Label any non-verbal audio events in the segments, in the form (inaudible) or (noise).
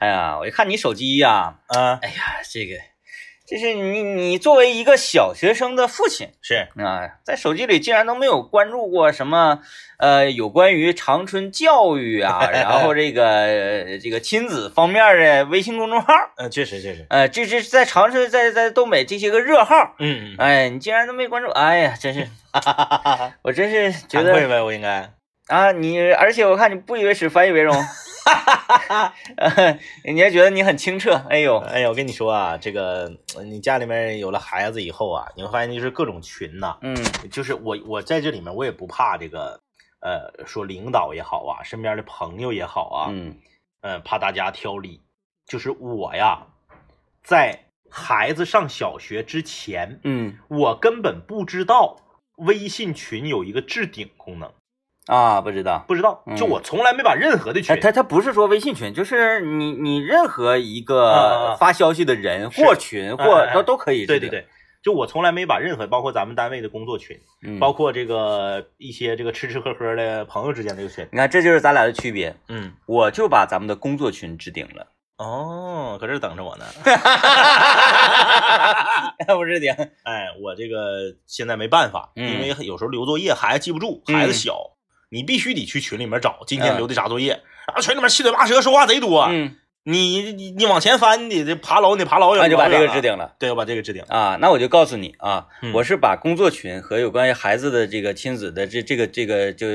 哎呀，我一看你手机呀，啊，哎呀，这个，这是你你作为一个小学生的父亲是啊，在手机里竟然都没有关注过什么呃有关于长春教育啊，然后这个呃这个亲子方面的微信公众号，嗯，确实确实，呃，这这在长春在在东北这些个热号，嗯，哎，你竟然都没关注，哎呀，真是，(laughs) 我真是觉得惭愧呗，我应该，啊，你而且我看你不以为耻反以为荣，呃人家觉得你很清澈，哎呦，哎呦，我跟你说啊，这个呃你家里面有了孩子以后啊，你会发现就是各种群呐、嗯。就是我我在这里面我也不怕这个，呃，说领导也好啊，身边的朋友也好啊，嗯。呃，怕大家挑理。就是我呀，在孩子上小学之前，嗯。我根本不知道微信群有一个置顶功能，啊，不知道。不知道，就嗯我从来没把任何的群哎，，他他不是说微信群，就是你你任何一个啊发消息的人或群或都都可以。对对，对，就我从来没把任何，包括咱们单位的工作群，嗯，包括这个一些这个吃吃喝喝的朋友之间的群，你看这就是咱俩的区别，嗯，我就把咱们的工作群置顶了，哦，搁这等着我呢。(laughs) 不置顶。哎，我这个现在没办法，嗯。因为有时候留作业孩子记不住，嗯。孩子小，你必须得去群里面找今天嗯留的啥作业，然后群里面七嘴八舌说话贼多，嗯，你你你往前翻，你得爬楼，你得爬老远，那就把这个。置顶了。对，我把这个置顶。啊，那我就告诉你啊，嗯我是把工作群和有关于孩子的这个亲子的这这个这个就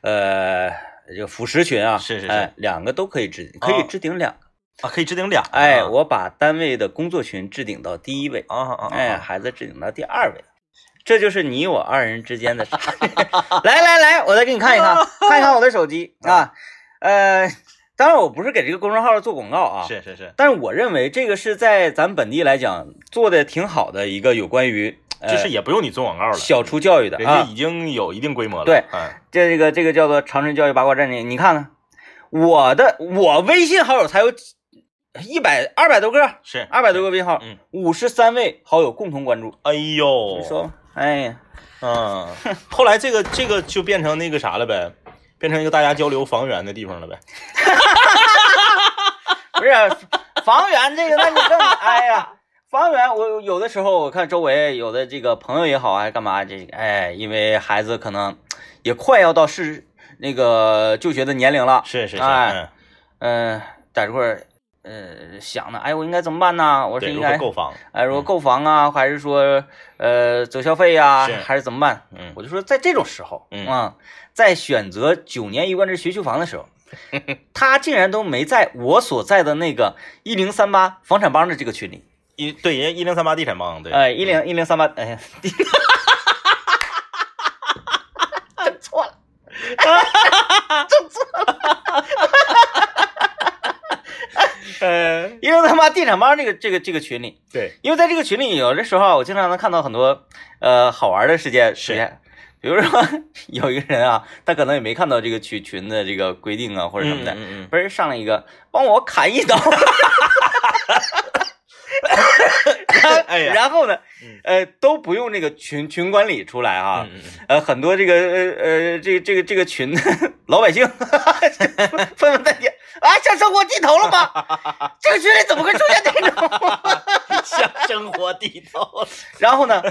呃这个辅食群啊，是是是哎，两个都可以置，可以哦置顶两个。啊，可以置顶俩。哎，啊我把单位的工作群置顶到第一位，啊啊啊，哎，啊，孩子置顶到第二位，这就是你我二人之间的差。(laughs) 来来来，我再给你看一看，看一看我的手机 (laughs) 啊，呃，当然我不是给这个公众号做广告啊，是是是，但是我认为这个是在咱本地来讲做的挺好的一个有关于呃就是也不用你做广告了，小初教育的啊，人家已经有一定规模了。对嗯，这这个这个叫做长春教育八卦阵，你你看看我的我微信好友才有一百二百多个，是二百多个微信号，嗯，五十三位好友共同关注，哎呦，你说吧，哎呀，嗯，后来这个这个就变成那个啥了呗，变成一个大家交流房源的地方了呗。(laughs) 不是房源这个，那你更哎呀。房源，我有的时候我看周围有的这个朋友也好，还是干嘛，这哎，因为孩子可能也快要到是那个就学的年龄了，是是是，哎嗯，嗯、在这块儿呃想呢，哎，我应该怎么办呢？我是，应该购房？哎，如果购房啊，还是说呃走消费呀、是还是怎么办？嗯我就说在这种时候，嗯啊，在选择九年一贯制学区房的时候，他竟然都没在我所在的那个一零三八房产帮的这个群里，一对人一零三八地产帮，对，哎，一零一零三八，哎呀，(laughs) (laughs) 整错了，(laughs) 整错了，呃，因为他妈地产帮这个这个这个群里，对，因为在这个群里，有的时候啊我经常能看到很多呃好玩的事件实验。比如说 (laughs) 有一个人啊，他可能也没看到这个群群的这个规定啊或者什么的，嗯嗯不是上来一个帮我砍一刀，嗯，(laughs) (laughs) 哎呀，然后呢嗯，呃都不用这个群群管理出来啊，呃很多这个呃呃这这个这个群 (laughs) 老百姓 (laughs) 纷纷在点啊向生活低头了吗？这个群里怎么会出现这种？向生活低头，然后呢，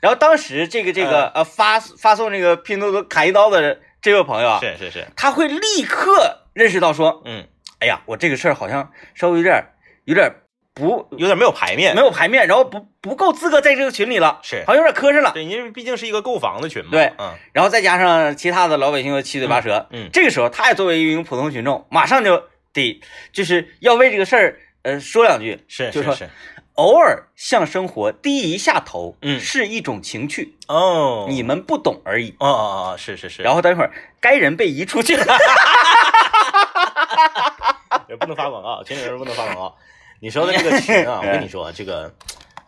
然后当时这个这个呃发发送这个拼多多砍一刀的这位朋友啊，是是是，他会立刻认识到说，嗯，哎呀，我这个事儿好像稍微有点儿有点儿不有点没有排面，没有排面，然后不不够资格在这个群里了，是好像有点磕碜了。对，因为毕竟是一个购房的群嘛，对嗯然后再加上其他的老百姓又七嘴八舌，嗯，这个时候他也作为一名普通群众，马上就得就是要为这个事儿呃说两句，是就是说是是，偶尔向生活低一下头，嗯是一种情趣，哦，你们不懂而已。哦哦哦，是是是，然后等会儿该人被移出去了，(laughs) 也不能发广告，群里人不能发广告。你说的这个群啊，(laughs) 我跟你说，这个，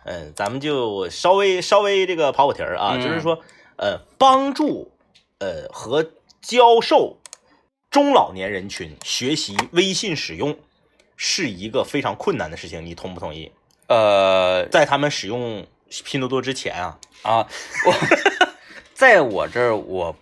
嗯，咱们就稍微稍微这个跑跑题儿啊，嗯就是说，呃，帮助呃和教授中老年人群学习微信使用是一个非常困难的事情，你同不同意？呃在他们使用拼多多之前啊，啊，我在我这儿我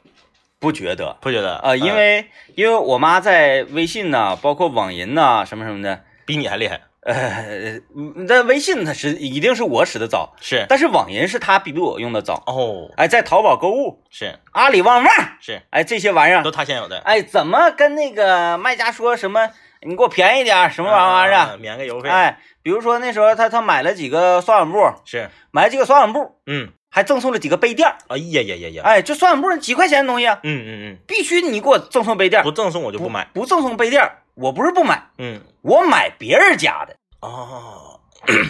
不觉得不觉得啊，因为因为我妈在微信呐，包括网银呐什么什么的，比你还厉害。呃，嗯在微信它是一定是我使的早，是。但是网银是他比我用的早。哦，哎，在淘宝购物、是。阿里旺旺，是，哎这些玩意儿。都，他先有的。哎，怎么跟那个卖家说什么？你给我便宜点，什么玩意儿啊？啊？免个邮费。，哎，比如说那时候他他买了几个刷碗布，是，买了几个刷碗布，嗯，还赠送了几个杯垫儿。哎呀呀呀呀，哎，这刷碗布几块钱的东西啊，嗯嗯必须你给我赠送杯垫嗯，儿，不赠送我就不买。不赠送杯垫儿，我不是不买，嗯，我买别人家的。哦，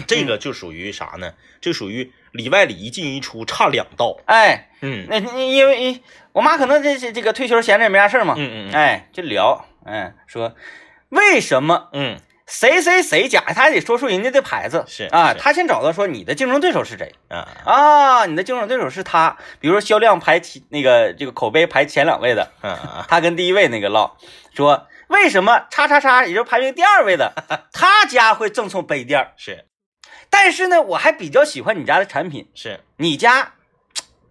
这个就属于啥呢？这属于里外里一进一出差两道。哎，嗯那那因为我妈可能这这这个退休闲着也没啥事儿嘛，嗯嗯嗯哎，就聊，哎，说为什么嗯，谁谁谁家，他还得说出人家的牌子，是啊，他先找到说你的竞争对手是谁啊，啊，你的竞争对手是他，比如说销量排前那个这个口碑排前两位的，嗯啊，他跟第一位那个唠说。为什么叉叉叉，也就是排名第二位的，(laughs) 他家会赠送杯垫儿？是但是呢，我还比较喜欢你家的产品，是，你家，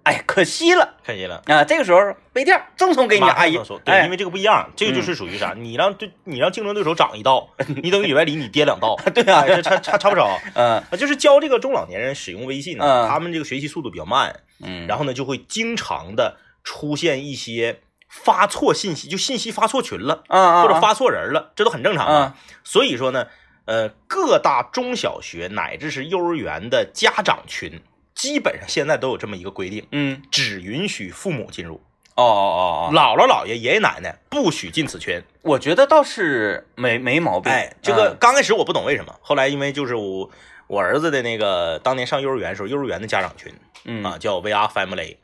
哎，可惜了可惜了。啊！这个时候杯垫赠送给你阿姨对，哎因为这个不一样，这个就是属于啥？你让对，你让竞争对手长一道，(laughs) 你等于里外里你跌两道，(laughs) 对啊差差差不少。(laughs) 嗯啊，就是教这个中老年人使用微信呢，嗯他们这个学习速度比较慢，嗯，然后呢就会经常的出现一些发错信息，就信息发错群了，啊或者发错人了，这都很正常啊啊。所以说呢，呃，各大中小学乃至是幼儿园的家长群，基本上现在都有这么一个规定，嗯，只允许父母进入，哦哦哦哦，姥姥姥爷、爷爷奶奶不许进此群。我觉得倒是没没毛病。哎，这个嗯刚开始我不懂为什么，后来因为就是我我儿子的那个当年上幼儿园的时候，幼儿园的家长群嗯啊叫 VR Family，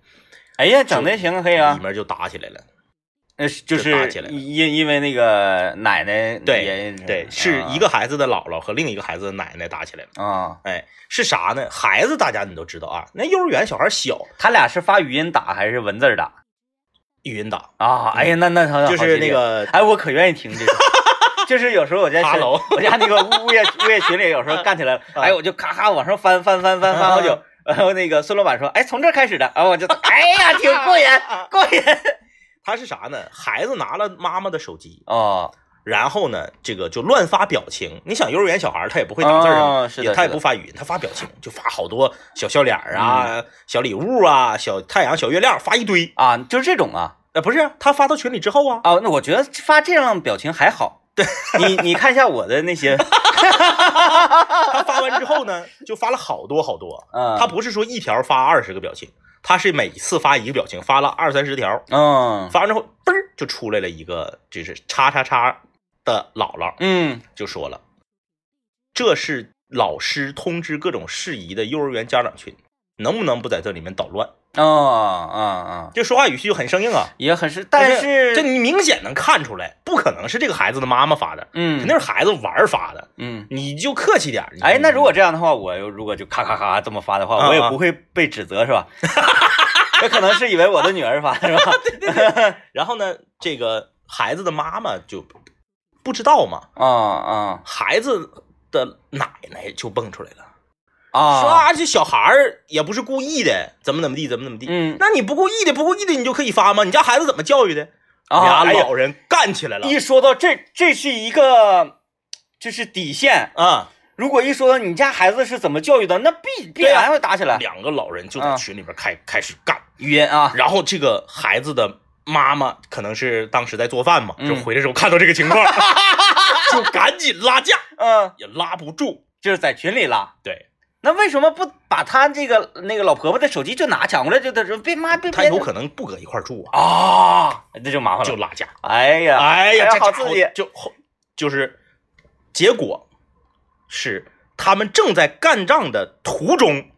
哎呀，整的行可以啊里啊，面就打起来了。呃，就就打起来因因为那个奶奶对也对，是一个孩子的姥姥和另一个孩子的奶奶打起来了。啊，哎，是啥呢？孩子大家你都知道啊，那幼儿园小孩小，他俩是发语音打还是文字打语音打，啊？哎呀，那那好就是那，个哎，我可愿意听这个。(laughs) 就是有时候我在爬楼我家那个物业物业群里，有时候干起来了，哎，我就咔咔往上翻翻翻翻翻好久。然后那个孙老板说：“哎，从这开始的。”然后我就，(laughs) 哎呀，挺过瘾，过瘾。他是啥呢？孩子拿了妈妈的手机，啊，然后呢，这个就乱发表情。你想幼儿园小孩他也不会打字儿嘛，哦是的也他也不发语音，他发表情，就发好多小笑脸儿啊、小礼物啊、小太阳、小月亮，发一堆。啊，就是这种啊。呃，不是，他发到群里之后啊，哦，那我觉得发这样表情还好。对你，你看一下我的那些，(laughs) 他发完之后呢，就发了好多好多。嗯，他不是说一条发二十个表情，他是每次发一个表情，发了二三十条，嗯。发完之后嘣儿就出来了一个，就是叉叉叉的姥姥。嗯。就说了，这是老师通知各种事宜的幼儿园家长群，能不能不在这里面捣乱？啊啊啊，就说话语气就很生硬啊，也很是，但是这你明显能看出来，不可能是这个孩子的妈妈发的，嗯肯定是孩子玩儿发的，嗯。你就客气点哎，那如果这样的话，我如果就咔咔咔这么发的话，啊我也不会被指责，是吧？(laughs) 也可能是以为我的女儿发的是吧？(laughs) 然后呢，这个孩子的妈妈就不知道嘛，啊啊孩子的奶奶就蹦出来了，啊！说啊，这小孩儿也不是故意的，怎么怎么地，怎么怎么地。嗯那你不故意的，不故意的，你就可以发吗？你家孩子怎么教育的？啊，俩老人干起来了一说到这，这是一个，这是底线。啊！如果一说到你家孩子是怎么教育的，那必必然会打起来。两个老人就在啊群里边开开始干，语音啊，然后这个孩子的妈妈可能是当时在做饭嘛，嗯就回来之后看到这个情况，(laughs) 就赶紧拉架，嗯，也拉不住。就是在群里拉。对那为什么不把他这个那个老婆婆的手机就拿抢过来，就他说别妈别别他有可能不搁一块住啊，啊，那就麻烦了。就拉架。哎呀，哎呀，这好家伙刺激就后就是结果是他们正在干仗的途中，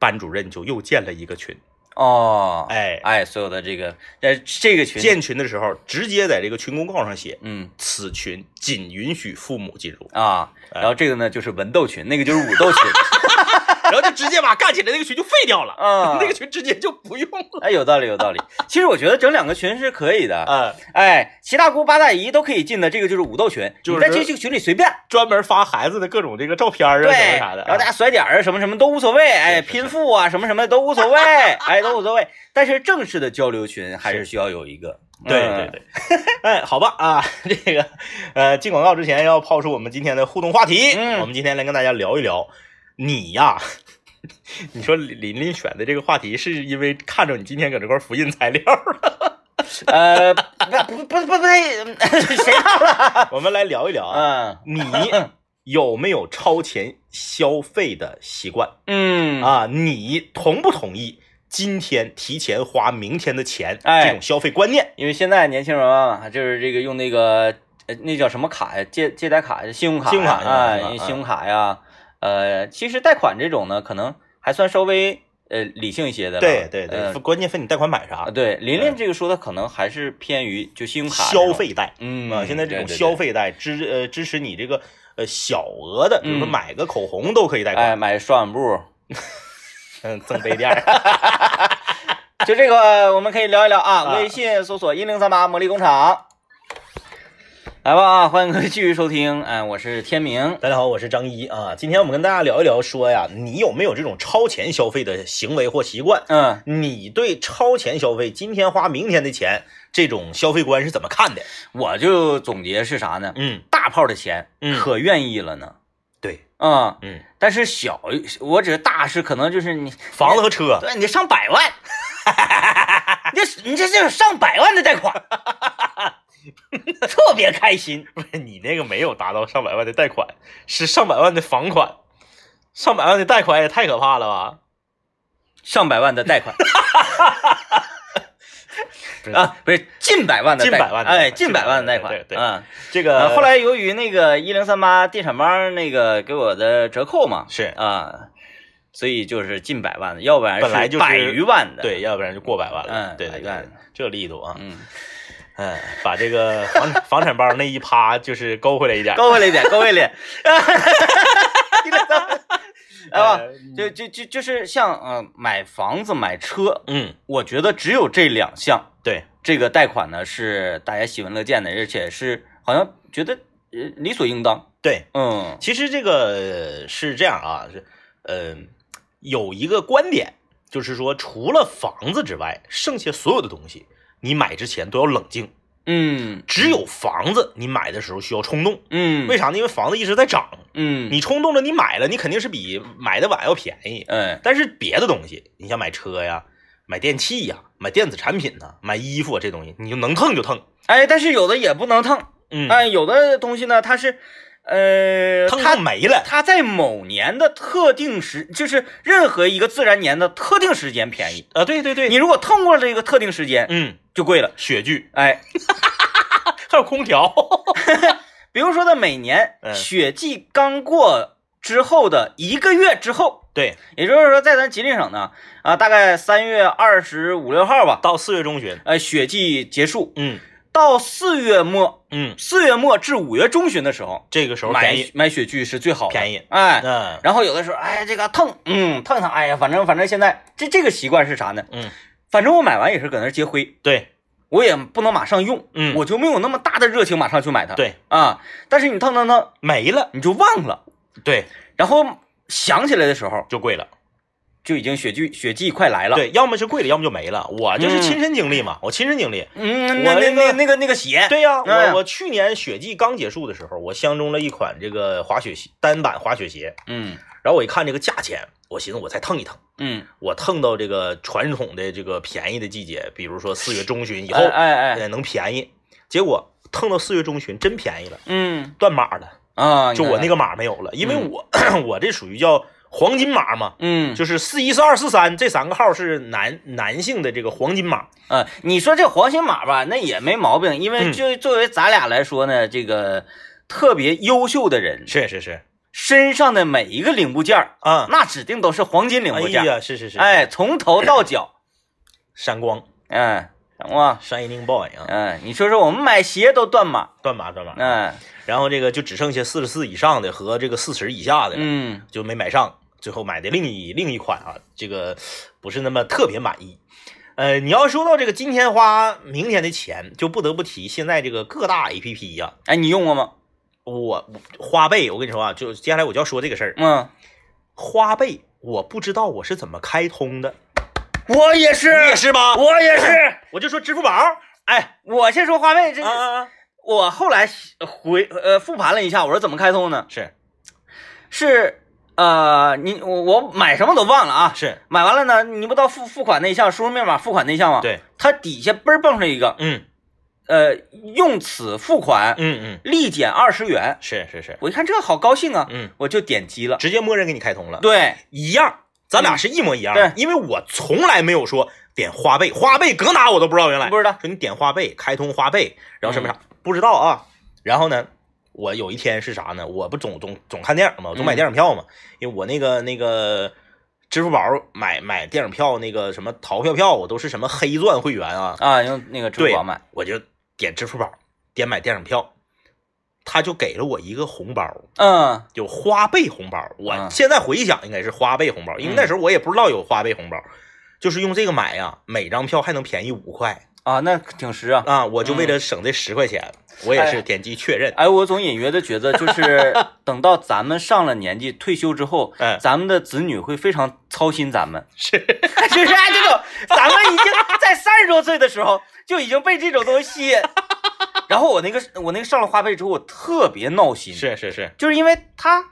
班主任就又建了一个群。哦！哎，哎，所有的这个在这个群，建群的时候直接在这个群公告上写，嗯此群仅允许父母进入，啊，哎然后这个呢就是文斗群，那个就是武斗群。(laughs) 然后就直接把干起来那个群就废掉了，嗯那个群直接就不用了。哎，有道理，有道理。其实我觉得整两个群是可以的。嗯，哎，七大姑八大姨都可以进的，这个就是武斗群。就是在这个群里随便专门发孩子的各种这个照片啊，什，么啥的，然后大家甩点儿啊，什么什么都无所谓。哎，拼富啊，什么什么都无所谓，哎，都无所谓。但是正式的交流群还是需要有一个对嗯对对，哎，好吧啊，这个呃，进广告之前要抛出我们今天的互动话题。嗯我们今天来跟大家聊一聊，你呀，(laughs) 你说琳琳琳选的这个话题，是因为看着你今天搁这块复印材料了？(laughs) 呃，不不不不对，谁到了？(laughs) 我们来聊一聊啊，嗯你有没有超前消费的习惯嗯啊？你同不同意今天提前花明天的钱哎这种消费观念？因为现在年轻人啊，就是这个用那个呃，那叫什么卡呀？借借贷卡、信用卡呀、信用卡呀啊，信用卡呀，呃，其实贷款这种呢，可能还算稍微呃理性一些的了。对对对，呃关键分你贷款买啥啊，？对，琳琳这个说的可能还是偏于就信用卡，消费贷。嗯啊，现在这种消费贷支呃支持你这个呃小额的，比如说嗯买个口红都可以贷哎，款，买刷碗布，(laughs) 嗯，赠杯垫儿。(laughs) 就这个我们可以聊一聊啊。啊微信搜索一零三八魔力工厂，来吧啊，欢迎各位继续收听，哎，我是天明，大家好，我是张一啊，今天我们跟大家聊一聊，说呀，你有没有这种超前消费的行为或习惯？嗯。你对超前消费，今天花明天的钱这种消费观是怎么看的？我就总结是啥呢？嗯。大炮的钱嗯。可愿意了呢，对，啊、嗯，但是小，我指大是可能就是你房子和车，对你上百万，(laughs) 你这你这是上百万的贷款，特别开心。(laughs) 不是你那个没有达到上百万的贷款，是上百万的房款，上百万的贷款也太可怕了吧？上百万的贷款 (laughs) 啊，不是近百万的贷近百万的哎，近百万的贷款，对对对嗯。这个、呃，后来由于那个一零三八地产帮那个给我的折扣嘛，是啊，所以就是近百万的，要不然本来就是百余万的。，对，要不然就过百万了。嗯对对对，这力度啊，嗯，嗯，把这个房房产包那一趴就是勾回来一点。勾回来一点，勾回来。一零三八，哎吧，呃就就就就是像呃买房子买车，嗯，我觉得只有这两项，对，这个贷款呢是大家喜闻乐见的，而且是好像觉得呃理所应当。对，嗯其实这个呃是这样啊，是呃有一个观点，就是说除了房子之外，剩下所有的东西你买之前都要冷静。嗯只有房子你买的时候需要冲动，嗯，为啥呢？因为房子一直在涨，嗯你冲动了，你买了，你肯定是比买的晚要便宜。嗯但是别的东西，你像买车呀、买电器呀、买电子产品呐、买衣服啊这东西，你就能蹭就蹭。哎，但是有的也不能蹭，嗯，哎，有的东西呢它是呃蹭它没了。它在某年的特定时，就是任何一个自然年的特定时间便宜。啊，对对对，你如果通过了这个特定时间，嗯，就贵了。雪具哎，还有空调，(laughs) 比如说在每年嗯雪季刚过之后的一个月之后，对，也就是说在咱吉林省呢，啊，大概三月二十五六号吧，到四月中旬，呃，雪季结束，嗯到四月末，嗯，四月末至五月中旬的时候，这个时候买便宜，买雪具是最好的，便宜哎。嗯然后有的时候，哎，这个蹭，嗯，蹭蹭，哎呀，反正反正现在这这个习惯是啥呢？嗯，反正我买完也是搁那儿接灰，对，我也不能马上用，嗯我就没有那么大的热情马上去买它。对，啊，但是你蹭蹭蹭，没了，你就忘了，对，然后想起来的时候，就贵了，就已经雪季雪季快来了。，对，要么是贵了，要么就没了。我就是嗯。亲身经历嘛，我亲身经历。嗯，那那个那那个那个鞋，对呀、哎我我去年雪季刚结束的时候，我相中了一款这个滑雪鞋单板滑雪鞋，嗯。然后我一看这个价钱，我寻思我再蹭一蹭，嗯，我蹭到这个传统的这个便宜的季节，比如说四月中旬以后，哎哎能便宜。结果蹭到四月中旬真便宜了，嗯。断码了，啊，就我那个码没有了，因为嗯我、(coughs) 我这属于叫黄金码嘛，嗯，就是四一、四二、四三这三个号是男男性的这个黄金码，呃，你说这黄金码吧，那也没毛病，因为嗯。就作为咱俩来说呢，这个特别优秀的人，是是是。身上的每一个零部件儿，啊，那指定都是黄金零部件儿，哎呀，是是是，，哎，从头到脚，(coughs) 闪光。哎，什么？Shining Boy 啊，嗯，你说说我们买鞋都断码，断码断码，嗯然后这个就只剩下四十四以上的和这个四十以下的了，嗯就没买上，最后买的另一另一款啊，这个不是那么特别满意。呃，你要说到这个今天花明天的钱，就不得不提现在这个各大 A P P 呀、哎，你用过吗？我我花呗，我跟你说啊，就接下来我就要说这个事儿。嗯，花呗我不知道我是怎么开通的，我也是，你也是吧？我也是，(clears throat) 我就说支付宝，哎，我先说花呗，这啊啊啊！我后来回呃复盘了一下，我说怎么开通呢？是。是呃，你我我买什么都忘了啊，是，买完了呢，你不到付付款那一项，输入密码付款那一项吗？，对，它底下嘣儿蹦出一个，嗯。呃，用此付款嗯嗯，立减二十元。是是是，我一看这好高兴啊，嗯，我就点击了。直接默认给你开通了，对，一样，咱俩是一模一样的，对因为我从来没有说点花呗，花呗搁哪我都不知道，原来不知道。说你点花呗，开通花呗，然后什么啥、不知道啊。然后呢，我有一天是啥呢？我不总总总看电影嘛，我总买电影票嘛，因为我那个那个支付宝买买电影票那个什么淘票票，我都是什么黑钻会员啊，啊，用那个支付宝买。我就点支付宝，点买电影票，他就给了我一个红包，嗯有花呗红包。我嗯现在回想应该是花呗红包，因为那时候我也不知道有花呗红包，就是用这个买呀，每张票还能便宜五块。啊，那挺实啊。啊，我就为了省这十块钱，我也是哎点击确认。哎，我总隐约的觉得，就是 (laughs) 等到咱们上了年纪退休之后，嗯咱们的子女会非常操心咱们，是，(laughs) 就是按这种，咱们已经在三十多岁的时候就已经被这种东西吸引。然后我那个我那个上了花呗之后，我特别闹心，是是是，就是因为他，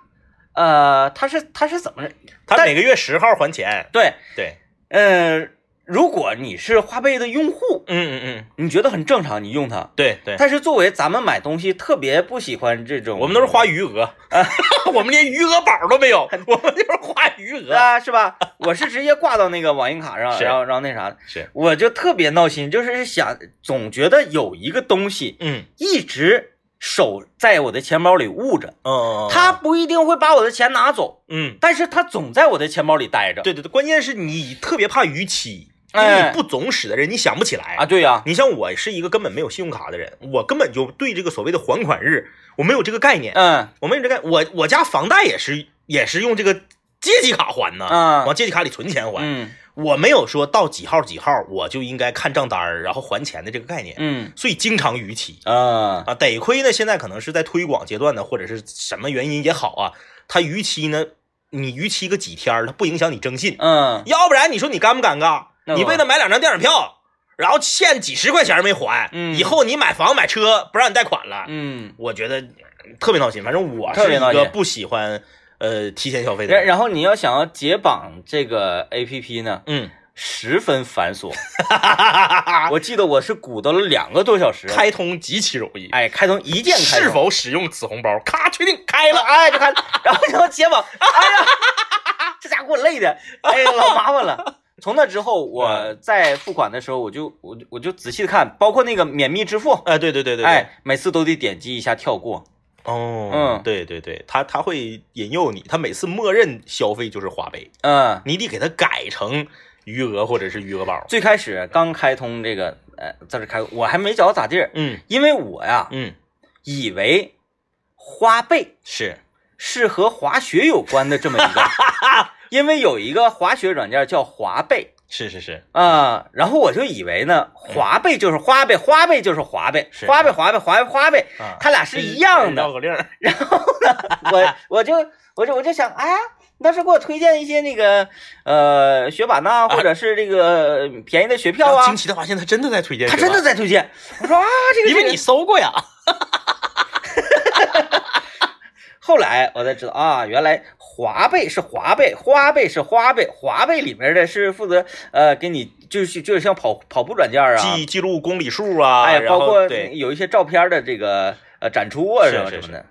呃，他是他是怎么但他每个月十号还钱。对，对，呃，如果你是花呗的用户，嗯嗯嗯，你觉得很正常，你用它。对对，但是作为咱们买东西特别不喜欢这种，我们都是花余额，啊 (laughs) 我们连余额宝都没有，我们就是花余额。(laughs) 啊，是吧？我是直接挂到那个网银卡上，然后然后那啥，是，我就特别闹心，就是想总觉得有一个东西嗯。一直手在我的钱包里捂着，嗯，他不一定会把我的钱拿走，嗯，但是他总在我的钱包里待着。对对对，关键是你特别怕逾期，因为不总使的人，你想不起来啊，。对呀、你像我是一个根本没有信用卡的人，我根本就对这个所谓的还款日我没有这个概念，嗯我没有这个概，我我家房贷也是也是用这个借记卡还呢，嗯往借记卡里存钱还，嗯我没有说到几号几号我就应该看账单儿然后还钱的这个概念，嗯所以经常逾期啊啊。得亏呢，现在可能是在推广阶段呢，或者是什么原因也好啊，它逾期呢，你逾期个几天儿，它不影响你征信，嗯要不然你说你尴不尴尬？你为了买两张电影票，然后欠几十块钱没还，嗯以后你买房买车不让你贷款了，嗯，我觉得特别闹心。反正我是一个不喜欢呃提前消费的人。然然后你要想要解绑这个 A P P 呢，嗯，十分繁琐。(laughs) 我记得我是鼓捣了两个多小时，开通极其容易。哎，开通一键开通是否使用此红包？咔，确定开了。哎，就开，然后然后解绑，哎呀，(laughs) 这家伙给我累的，哎呀，老麻烦了。从那之后，我在付款的时候，我就我就我就仔细的看，包括那个免密支付，哎，对对对对对。哎，每次都得点击一下跳过。哦，嗯对对对，他他会引诱你，他每次默认消费就是花呗，嗯，你得给他改成余额或者是余额宝。最开始刚开通这个，呃，在这开，我还没觉得咋地儿，嗯因为我呀嗯，以为花呗是是和滑雪有关的这么一个，(laughs) 因为有一个滑雪软件叫滑贝。是是是，啊、然后我就以为呢，滑贝就是花呗，花呗就是滑呗，花呗花呗滑呗花呗，啊，它俩是一样的。绕口令儿。(laughs) 我 (laughs) 我就我就我就想，哎呀，当时给我推荐一些那个呃雪板呐、或者是这个便宜的雪票啊惊，奇的发现他真的在推荐，他真的，在推荐。我说啊，这个这个因为你搜过呀。(laughs) 后来我才知道啊，原来滑贝是华贝，花贝是花贝，华贝里面的是负责呃给你就是就是像跑跑步软件啊，记记录公里数啊，哎，包括，有一些照片的这个呃展出啊是是什么什么的，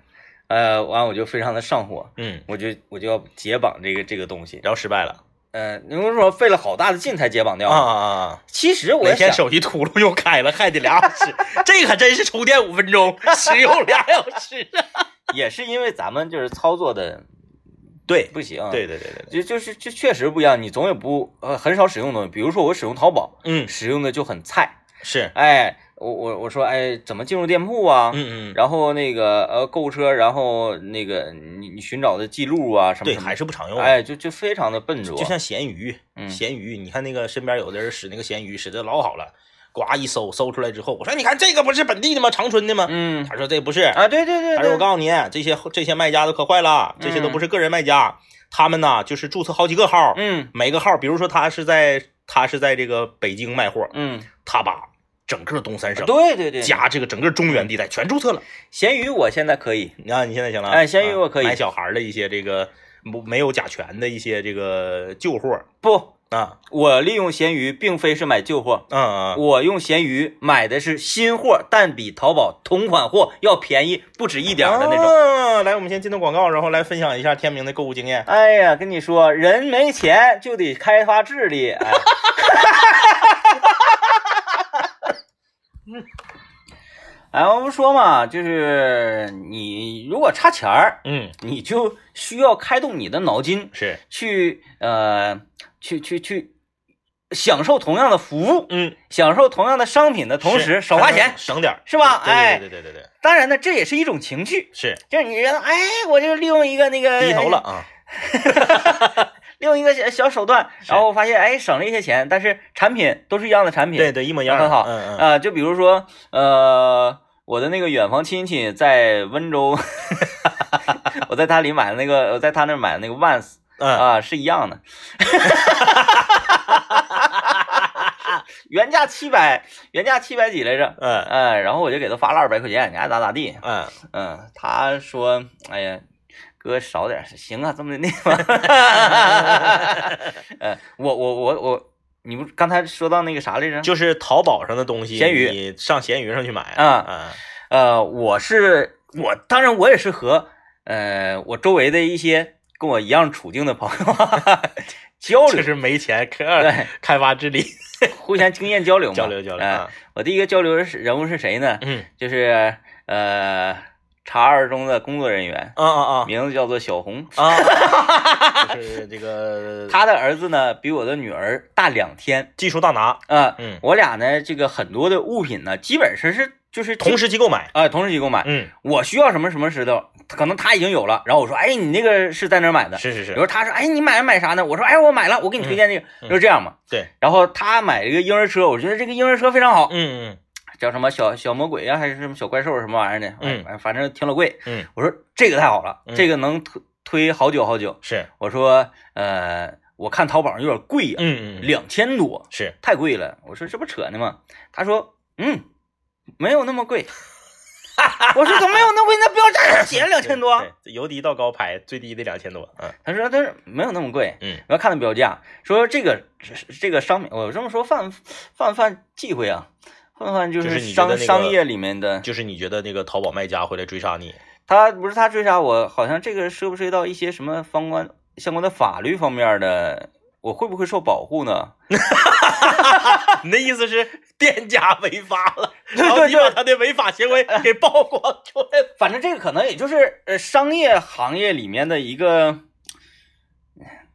呃，完我就非常的上火，嗯，我就我就要解绑这个这个东西，然后失败了呃，你为说费了好大的劲才解绑掉啊，啊啊！其实我那天，手机秃噜又开了，还得俩小时，这可真是充电五分钟，使用俩小时。(laughs) 也是因为咱们就是操作的对。不行，，对对对对对，就就是就确实不一样，你总也不呃很少使用东西，比如说我使用淘宝，嗯，使用的就很菜，是，哎，我我我说哎怎么进入店铺啊，嗯嗯，然后那个呃购物车，然后那个你你寻找的记录啊什么对，什么。还是不常用。哎，就就非常的笨拙，就像咸鱼，嗯。闲鱼，你看那个身边有的人使那个咸鱼，使的老好了，呱一搜，搜出来之后，我说你看这个不是本地的吗？长春的吗？嗯他说这不是，啊，对对对他说我，告诉你，这些这些卖家都可坏了，这些都不是个人卖家，他们呢就是注册好几个号，嗯每个号，比如说他是在他是在这个北京卖货，嗯他把整个东三省对对对，加这个整个中原地带全注册了。闲鱼我现在可以，你看，你现在行了？哎闲鱼啊我可以买小孩的一些这个不没有甲醛的一些这个旧货不，啊，我利用闲鱼并非是买旧货，嗯嗯，我用闲鱼买的是新货，但比淘宝同款货要便宜不止一点的那种。啊来，我们先进段广告，然后来分享一下天明的购物经验。哎呀，跟你说，人没钱就得开发智力。哎，(laughs) 哎，我不说嘛，就是你如果差钱儿，嗯，你就需要开动你的脑筋是，去呃，去去去享受同样的服务，嗯，享受同样的商品的同时少花钱。省点儿。是吧？对哎。对对对对对，当然呢，这也是一种情趣，是。就是你觉得，哎，我就利用一个那个低头了，啊，(laughs) 利用一个小小手段，然后发现哎省了一些钱，但是产品都是一样的产品，对对，一模一样，很好。嗯嗯，啊、就比如说呃，我的那个远房亲戚在温州，(laughs) 我在他里买的那个，我在他那儿买的那个 Vans 嗯，啊、是一样的，(laughs) 原价七百，原价七百几来着，嗯。嗯，然后我就给他发了二百块钱，你爱咋咋地，嗯，嗯，他说，哎呀。哥少点行啊，这么的那个，呃，我我我我，你不刚才说到那个啥来着？就是淘宝上的东西，闲鱼你上闲鱼上去买啊。嗯呃，我是我，当然我也是和呃我周围的一些跟我一样处境的朋友。(laughs) 交流，就是没钱，可对，开发智力，(laughs) 互相经验交流嘛，交流交流我第一个交流是人物是谁呢？嗯。就是呃茶二中的工作人员，啊啊名字叫做小红。啊 (laughs) 是这个他的儿子呢比我的女儿大两天。技术大拿，啊、嗯，我俩呢这个很多的物品呢基本上是就是同时期购买，啊、同时期购买。嗯，我需要什么什么石头，可能他已经有了，然后我说，哎，你那个是在哪买的？是是是，比如他说，哎，你买买啥呢？我说，哎，我买了，我给你推荐这个，嗯就是这样嘛。对，然后他买了一个婴儿车，我觉得这个婴儿车非常好，嗯嗯叫什么小小魔鬼啊，还是什么小怪兽什么玩意儿的？嗯哎，反正挺老贵。嗯，我说这个太好了，嗯这个能推推好久好久。是，我说，呃，我看淘宝上有点贵呀、嗯嗯嗯两千多，是，太贵了。我说这不扯呢吗？他说，嗯，没有那么贵。(laughs) 我说怎么没有那么贵？那标价上写了两千多。由低到高排最低得两千多，嗯他说他说没有那么贵，嗯，我要看的标价，说这个这个商品，我这么说犯犯犯忌讳啊，犯犯就就是是商、商业里面的，就是你觉得那个淘宝卖家会来追杀你，他不是他追杀我，好像这个涉不涉及到一些什么相关相关的法律方面的，我会不会受保护呢？(laughs) 你的意思是店家违法了，(laughs) 对然后你把他的违法行为给曝光出来了，反正这个可能也就是呃商业行业里面的一个，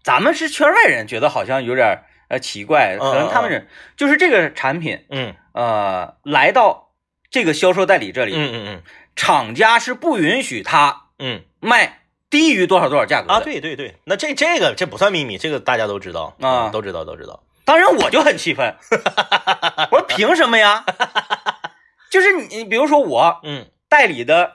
咱们是圈外人，觉得好像有点呃奇怪，可能他们是就是这个产品嗯。呃来到这个销售代理这里，嗯嗯嗯。厂家是不允许他嗯。卖低于多少多少价格嗯啊，的。对对对，那这这个这不算秘密，这个大家都知道啊。嗯都知道都知道，当然我就很气愤，(laughs) 我说凭什么呀？就是你，你比如说我嗯。代理的，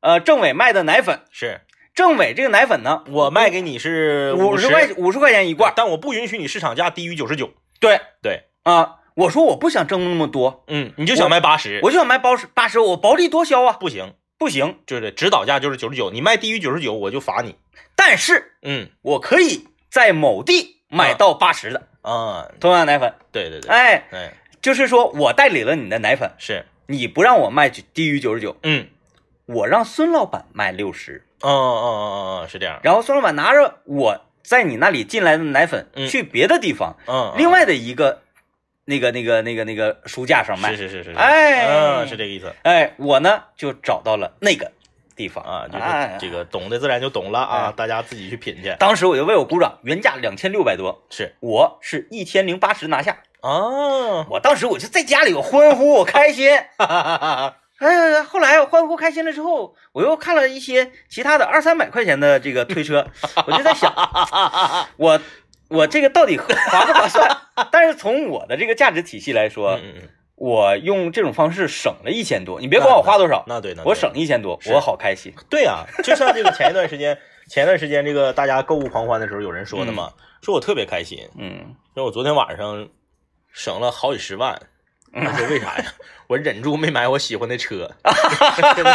呃，政委卖的奶粉，是。政委这个奶粉呢，我卖给你是十五十块，五十块钱一罐，但我不允许你市场价低于九十九，对。对，啊，我说我不想挣那么多，嗯，你就想卖八十，我就想卖八十八十，我薄利多销啊，不行，不行，就是指导价就是九十九，你卖低于九十九我就罚你，但是嗯。我可以在某地买到八十的。啊，同样奶粉，对对对，哎，哎。就是说我代理了你的奶粉，是，你不让我卖低于九十九，嗯。我让孙老板卖六十，哦哦哦哦，是这样。然后孙老板拿着我在你那里进来的奶粉嗯。去别的地方，嗯，嗯另外的一个那个那个那个那个书架上卖。是，是是是，是。哎。嗯，是这个意思。哎，我呢就找到了那个地方啊，就哎是这个懂的自然就懂了啊，哎大家自己去品去。当时我就为我鼓掌，原价两千六百多，是我是一千零八十拿下。哦，我当时我就在家里我欢呼，我开心。(laughs) 哈哈哈哈哎，后来我欢呼开心了之后，我又看了一些其他的二三百块钱的这个推车，我就在想，(laughs) 我我这个到底合划不划算？(laughs) 但是从我的这个价值体系来说，嗯嗯嗯，我用这种方式省了一千多。你别管我花多少，那对，那对我省一千多，我好开心。对啊，(laughs) 就像这个前一段时间，(laughs) 前一段时间这个大家购物狂欢的时候，有人说的嘛，说我特别开心，嗯说我昨天晚上省了好几十万，我说为啥呀？(laughs) 我忍住没买我喜欢的车。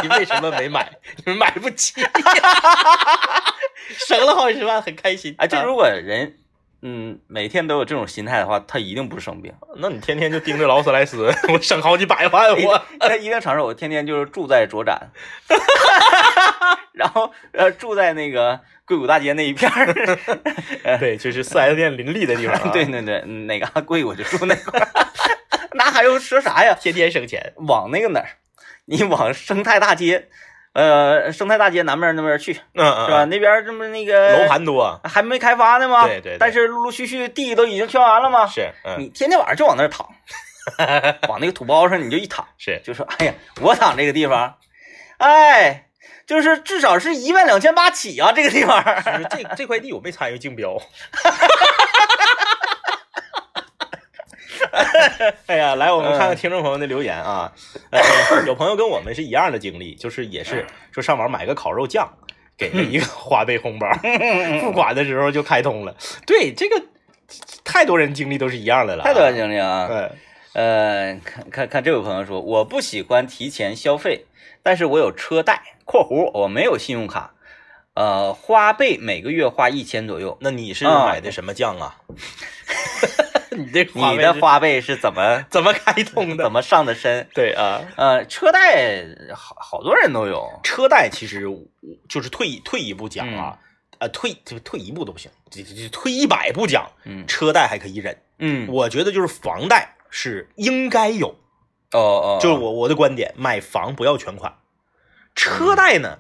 你为什么没买？你们买不起。省了好几十万，很开心。哎，就如果人，嗯，每天都有这种心态的话，他一定不是生病。那你天天就盯着劳斯莱斯，(laughs) 我省好几百万，我他一定承认，我天天就是住在卓展，(laughs) 然后呃住在那个硅谷大街那一片儿。(laughs) 对，就是四 S 店林立的地方、啊。对对对，哪嘎贵我就住那块儿。那还用说啥呀？天天省钱，往那个哪儿？你往生态大街，呃，生态大街南边那边去，嗯嗯，是吧？那边这不那个楼盘多，还没开发呢吗？对对对但是陆陆续续地都已经圈完了吗？是，嗯，你天天晚上就往那儿躺，(laughs) 往那个土包上你就一躺，是，就说哎呀，我躺这个地方，哎，就是至少是一万两千八起啊，这个地方。就是这这块地我没参与竞标。(laughs) (laughs) 哎呀，来，我们看看听众朋友的留言啊。呃，有朋友跟我们是一样的经历，就是也是说上网买个烤肉酱，给了一个花呗红包，(laughs) 付款的时候就开通了。对，这个太多人经历都是一样的了，太多人经历啊。对，呃，看看看这位朋友说，我不喜欢提前消费，但是我有车贷（括弧我没有信用卡），呃，花呗每个月花一千左右。那你是啊买的什么酱啊？(laughs) 你这你的花呗是怎么 (laughs) 怎么开通的？怎么上的身？对啊，呃，车贷好好多人都有。车贷其实就是退退一步讲啊，呃，退就退一步都不行，退一百步讲，嗯。车贷还可以忍。嗯，我觉得就是房贷是应该有，哦哦，就是我我的观点，买房不要全款，车贷呢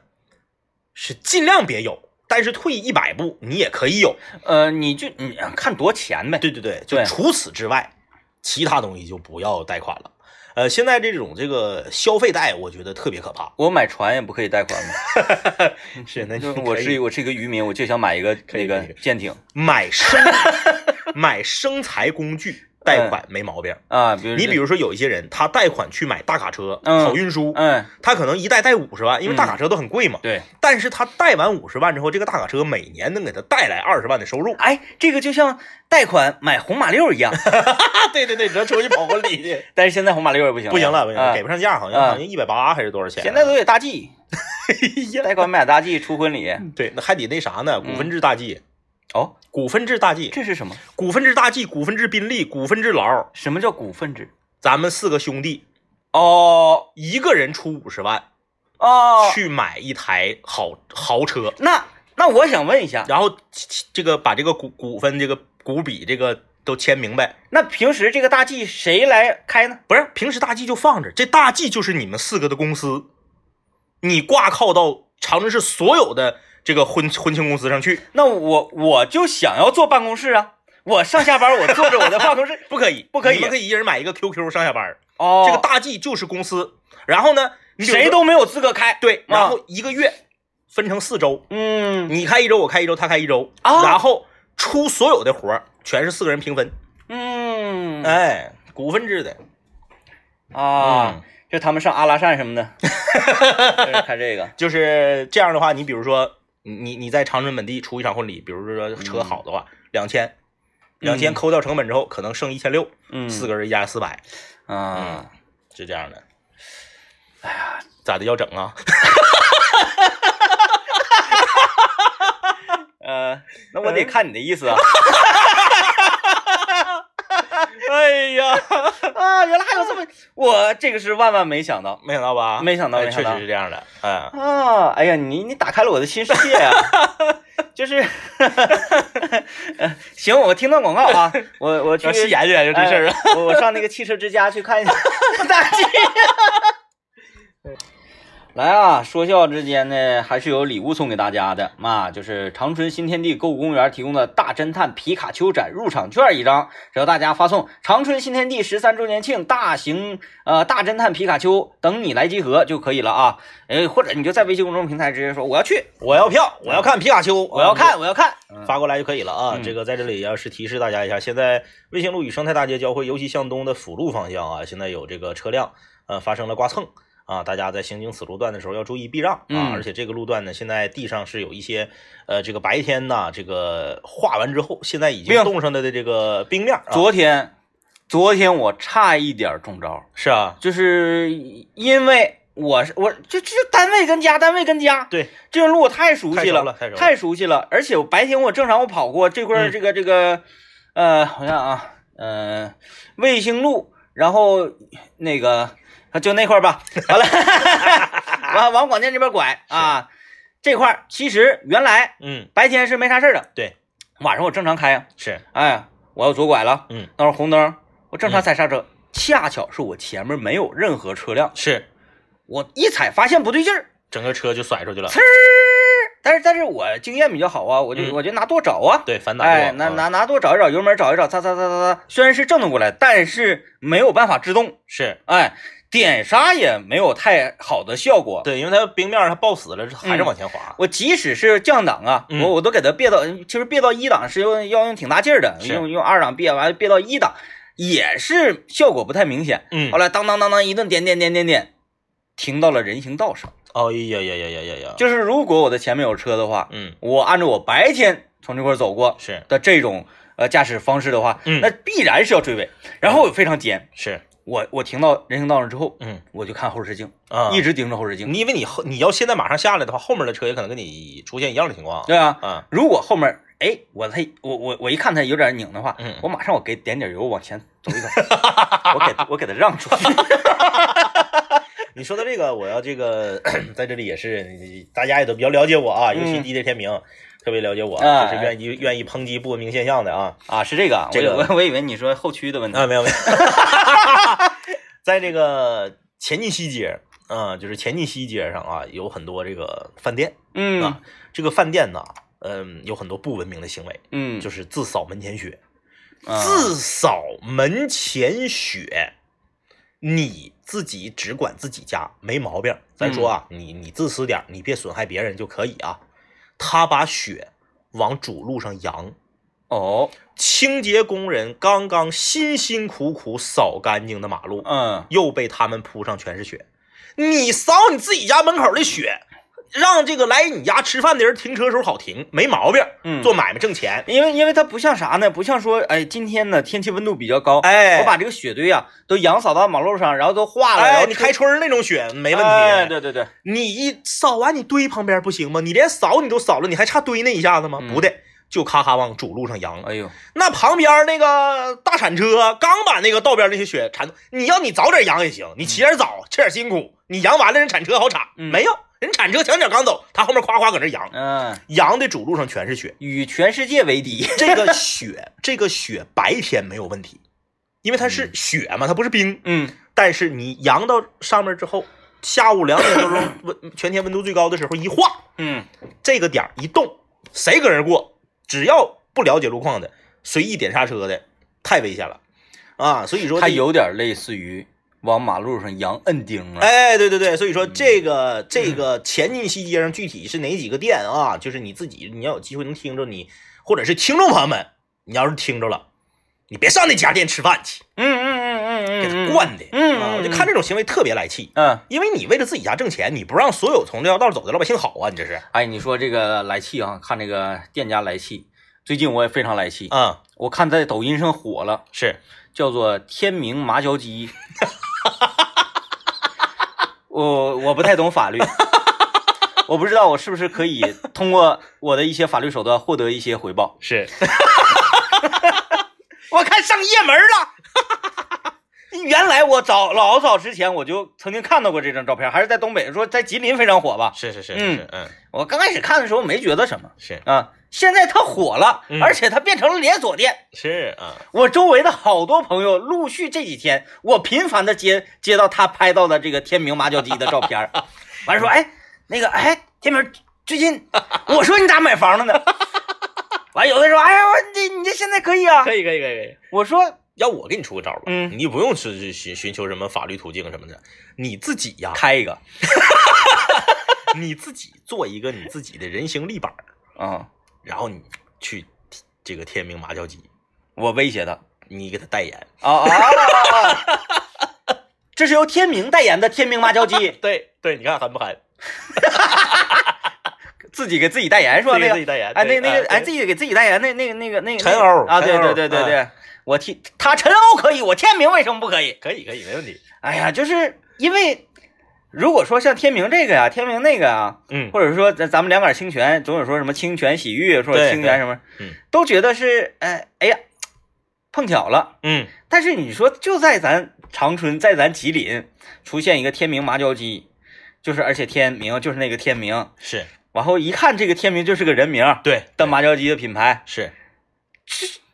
是尽量别有，但是退一百步你也可以有。呃，你就你看多钱呗。对对对，就除此之外，其他东西就不要贷款了。呃，现在这种这个消费贷，我觉得特别可怕。我买船也不可以贷款吗？(laughs) 是，那就我是一我是一个渔民，我就想买一个那个舰艇买生 (laughs) 买生财工具贷款没毛病。啊，比如你比如说有一些人，他贷款去买大卡车、嗯跑运输，嗯，他可能一贷贷五十万，因为大卡车都很贵嘛。对，但是他贷完五十万之后，这个大卡车每年能给他带来二十万的收入。哎，这个就像贷款买红马六一样，(laughs) (laughs) 啊，对对对，只能出去跑婚礼去。(laughs) 但是现在红马六也不行，不行了，不行给不上价，好像啊好像一百八还是多少钱？现在都得大 G，贷款买大 G 出婚礼。对，那还得那啥呢？股份制大 G，哦，股份制大 G，这是什么？股份制大 G，股份制宾利，股份制劳，什么叫股份制？咱们四个兄弟，哦。一个人出五十万哦，去买一台好豪车，那那我想问一下，然后这个把这个股股份这个股比这个都签明白。那平时这个大 G 谁来开呢？不是，平时大 G 就放着，这大 G 就是你们四个的公司，你挂靠到长春市所有的这个婚婚庆公司上去，那我我就想要坐办公室啊，我上下班我坐着我的办公室。(laughs) 不可以，不可以你们可以一人买一个 QQ 上下班。哦，这个大 G 就是公司，然后呢，谁都没有资格开。对，啊。然后一个月分成四周，嗯。你开一周，我开一周，他开一周，啊。然后出所有的活儿全是四个人平分，嗯。哎，股份制的，啊嗯，就他们上阿拉善什么的，就是开这个。就是这样的话，你比如说你你你在长春本地出一场婚礼，比如说车好的话，两千。两千嗯扣掉成本之后，可能剩一千六，嗯，四个人一家四百，啊，是这样的。哎呀，咋的要整啊？(laughs) 呃，那我得看你的意思啊。(laughs) 哎呀，啊，原来还有这么，(laughs) 我这个是万万没想到没想到吧？没想到哎确实是这样的。嗯，啊！哎呀，你你打开了我的新世界啊！(laughs) 就是，呃行，我听段广告啊，我我去研究研究这事儿啊。哎我我上那个汽车之家去看一下大 G。来啊，说笑之间呢，还是有礼物送给大家的嘛，就是长春新天地购物公园提供的大侦探皮卡丘展入场券一张，只要大家发送“长春新天地十三周年庆大型呃大侦探皮卡丘等你来集合”就可以了啊。哎，或者你就在微信公众平台直接说我要去，我要票，我要看皮卡丘，我要看，我要看。嗯发过来就可以了啊。嗯这个在这里要是提示大家一下，现在卫星路与生态大街交汇，尤其向东的辅路方向啊，现在有这个车辆呃发生了刮蹭啊，大家在行经此路段的时候要注意避让啊。嗯而且这个路段呢，现在地上是有一些呃这个白天呐，这个化完之后，现在已经冻上的的这个冰面。昨天昨天我差一点中招，是啊，就是因为我是我就就单位跟家，单位跟家，对，这段路我太熟悉了，太熟了，太熟了。太熟悉了，而且我白天我正常我跑过这块这个这个，呃，好像啊，呃，卫星路，然后那个就那块儿吧，(laughs) 完了，往往广电这边拐啊，这块儿其实原来嗯，白天是没啥事儿的，对，晚上我正常开呀，是，哎，我要左拐了，嗯，那会儿红灯，我正常踩刹车，恰巧是我前面没有任何车辆，是，我一踩发现不对劲儿，整个车就甩出去了。呲儿，但是但是我经验比较好啊，我就、嗯。我就拿舵找啊，对，反打舵。哎，拿啊拿拿舵找一找，油门找一找，擦擦擦擦擦，虽然是正的过来，但是没有办法制动，是。哎，点刹也没有太好的效果。对，因为它冰面儿它抱死了，还是嗯往前滑。我即使是降档啊，嗯我我都给它别到，其实别到一档是用要用挺大劲儿的，用用二档别完别到一档，也是效果不太明显。嗯后，来当当当当一顿点点点点点，停到了人行道上。哦呀呀呀呀呀呀！就是如果我的前面有车的话，嗯，我按照我白天从这块儿走过是的这种呃驾驶方式的话，嗯那必然是要追尾。然后我非常尖，是，我我停到人行道上之后，嗯我就看后视镜，啊，一直盯着后视镜。你因为你后你要现在马上下来的话，后面的车也可能跟你出现一样的情况。对啊，啊，如果后面哎我他我我我一看他有点拧的话，嗯我马上我给点点油往前走一走，(laughs) 我给我给他让出去。(laughs) (laughs) 你说的这个，我要这个 (coughs) 在这里也是，大家也都比较了解我啊，尤其嗯 DJ 天明特别了解我，啊就是愿意愿意抨击不文明现象的啊。啊，是这个啊，这个我我 (laughs) 我以为你说后驱的问题。啊，没有没有，(laughs) 在这个前进西街，啊，就是前进西街上啊，有很多这个饭店嗯啊，这个饭店呢，嗯，有很多不文明的行为，嗯，就是自扫门前雪，啊自扫门前雪，你自己只管自己家没毛病。咱说啊，你你自私点，你别损害别人就可以啊。他把雪往主路上扬，哦，清洁工人刚刚辛辛苦苦扫干净的马路，嗯又被他们铺上全是雪。你扫你自己家门口的雪，让这个来你家吃饭的人停车时候好停，没毛病。嗯，做买卖挣钱，因为因为它不像啥呢？不像说，哎，今天呢天气温度比较高，哎，我把这个雪堆啊都扬扫到马路上，然后都化了，然哎，后你开春儿那种雪没问题。哎，对对对，你一扫完你堆旁边不行吗？你连扫你都扫了，你还差堆那一下子吗？嗯不对，就咔咔往主路上扬。哎呦，那旁边那个大铲车刚把那个道边那些雪铲，你要你早点扬也行，你起点早，吃点辛苦，你扬完了人铲车好铲，嗯没有人铲车前脚刚走，他后面夸夸搁那扬，嗯，扬的主路上全是雪。与全世界为敌，这个雪，这个雪白天没有问题，因为它是雪嘛，它不是冰。嗯但是你扬到上面之后，下午两点多钟 (coughs) 温全天温度最高的时候一化，嗯，这个点儿一动，谁搁那过，只要不了解路况的，随意点刹车的，太危险了啊！所以说，它有点类似于往马路上扬摁钉了，哎，对对对，所以说这个这个前进西街上具体是哪几个店啊？就是你自己，你要有机会能听着你，或者是听众朋友们，你要是听着了，你别上那家店吃饭去，嗯嗯嗯嗯嗯，给他惯的，嗯啊，我就看这种行为特别来气。嗯，因为你为了自己家挣钱，你不让所有从这条道走的老百姓好啊！你这是，哎，你说这个来气啊，看这个店家来气，最近我也非常来气，嗯，我看在抖音上火了，是，叫做天明麻椒鸡。我我不太懂法律，我不知道我是不是可以通过我的一些法律手段获得一些回报。是，(laughs) 我看上夜门了。原来我早老早之前我就曾经看到过这张照片，还是在东北，说在吉林非常火吧。是是是嗯是，嗯，我刚开始看的时候没觉得什么是啊，现在它火了，嗯而且它变成了连锁店。是啊，我周围的好多朋友陆续这几天，我频繁的接接到他拍到的这个天明麻椒鸡的照片儿，(laughs) 完了说，哎，那个，哎，天明最近，(laughs) 我说你咋买房了呢？完有的说，哎呀，我这你这现在可以啊。可以可以可以可以。我说，要我给你出个招吧，嗯你不用去寻寻求什么法律途径什么的，你自己呀，开一个，(laughs) 你自己做一个你自己的人形立板啊，嗯，然后你去这个天明麻将机，我威胁他，你给他代言，啊啊 (laughs) 这是由天明代言的天明麻将机，对对，你看狠不狠？(laughs) 自己给自己代言是吧？那个自己代言，哎，那对那个哎，自己给自己代言，那那个那个那个陈欧啊，对对对对对，我天，他陈欧可以，我天明为什么不可以？可以可以没问题。哎呀，就是因为如果说像天明这个呀，天明那个啊，嗯，或者说咱咱们两杆清泉，总有说什么清泉洗浴，说对清泉什么，嗯，都觉得是哎哎呀碰巧了。嗯但是你说就在咱长春，在咱吉林出现一个天明麻椒鸡，就是而且天明就是那个天明，是往后一看这个天明就是个人名对的麻椒鸡的品牌，是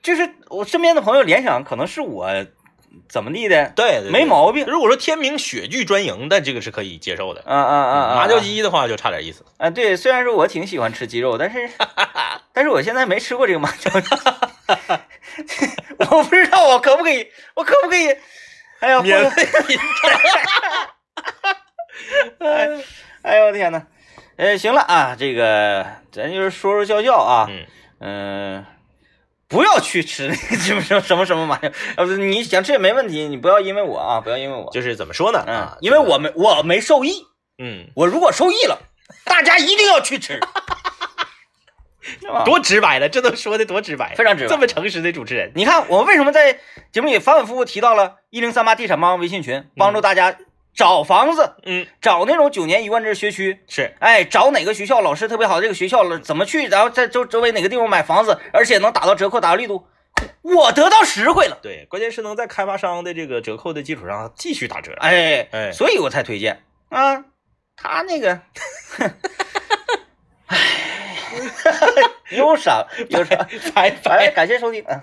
就是我身边的朋友联想可能是我怎么地的，对对，没毛病。如果说天明雪具专营但，这个是可以接受的。啊啊啊啊！麻椒鸡的话就差点意思。啊，对，虽然说我挺喜欢吃鸡肉，但是 (laughs) 但是我现在没吃过这个麻椒鸡，(laughs) 我不知道我可不可以，我可不可以？哎呀，免费！(laughs) 哎哎呦我的天呐，呃，行了啊，这个咱就是说说笑笑啊，嗯嗯、不要去吃那个 (laughs) 什么什么什么玩意儿，呃，你想吃也没问题，你不要因为我啊，不要因为我，就是怎么说呢？嗯啊，，因为我没我没受益，嗯，我如果受益了，大家一定要去吃？(laughs) 多直白了，这都说的多直白，非常直白。这么诚实的主持人。你看我为什么在节目里反反复复提到了一零三八地产帮微信群，帮助大家找房子，嗯，找那种九年一贯制学区，是。哎，找哪个学校老师特别好，这个学校了怎么去，然后在周周围哪个地方买房子，而且能打到折扣，打到力度，我得到实惠了，对，关键是能在开发商的这个折扣的基础上继续打折。哎哎。所以我才推荐啊，他那个，哎，忧 (laughs) 伤忧伤，拜拜，(laughs) 感谢收听，嗯。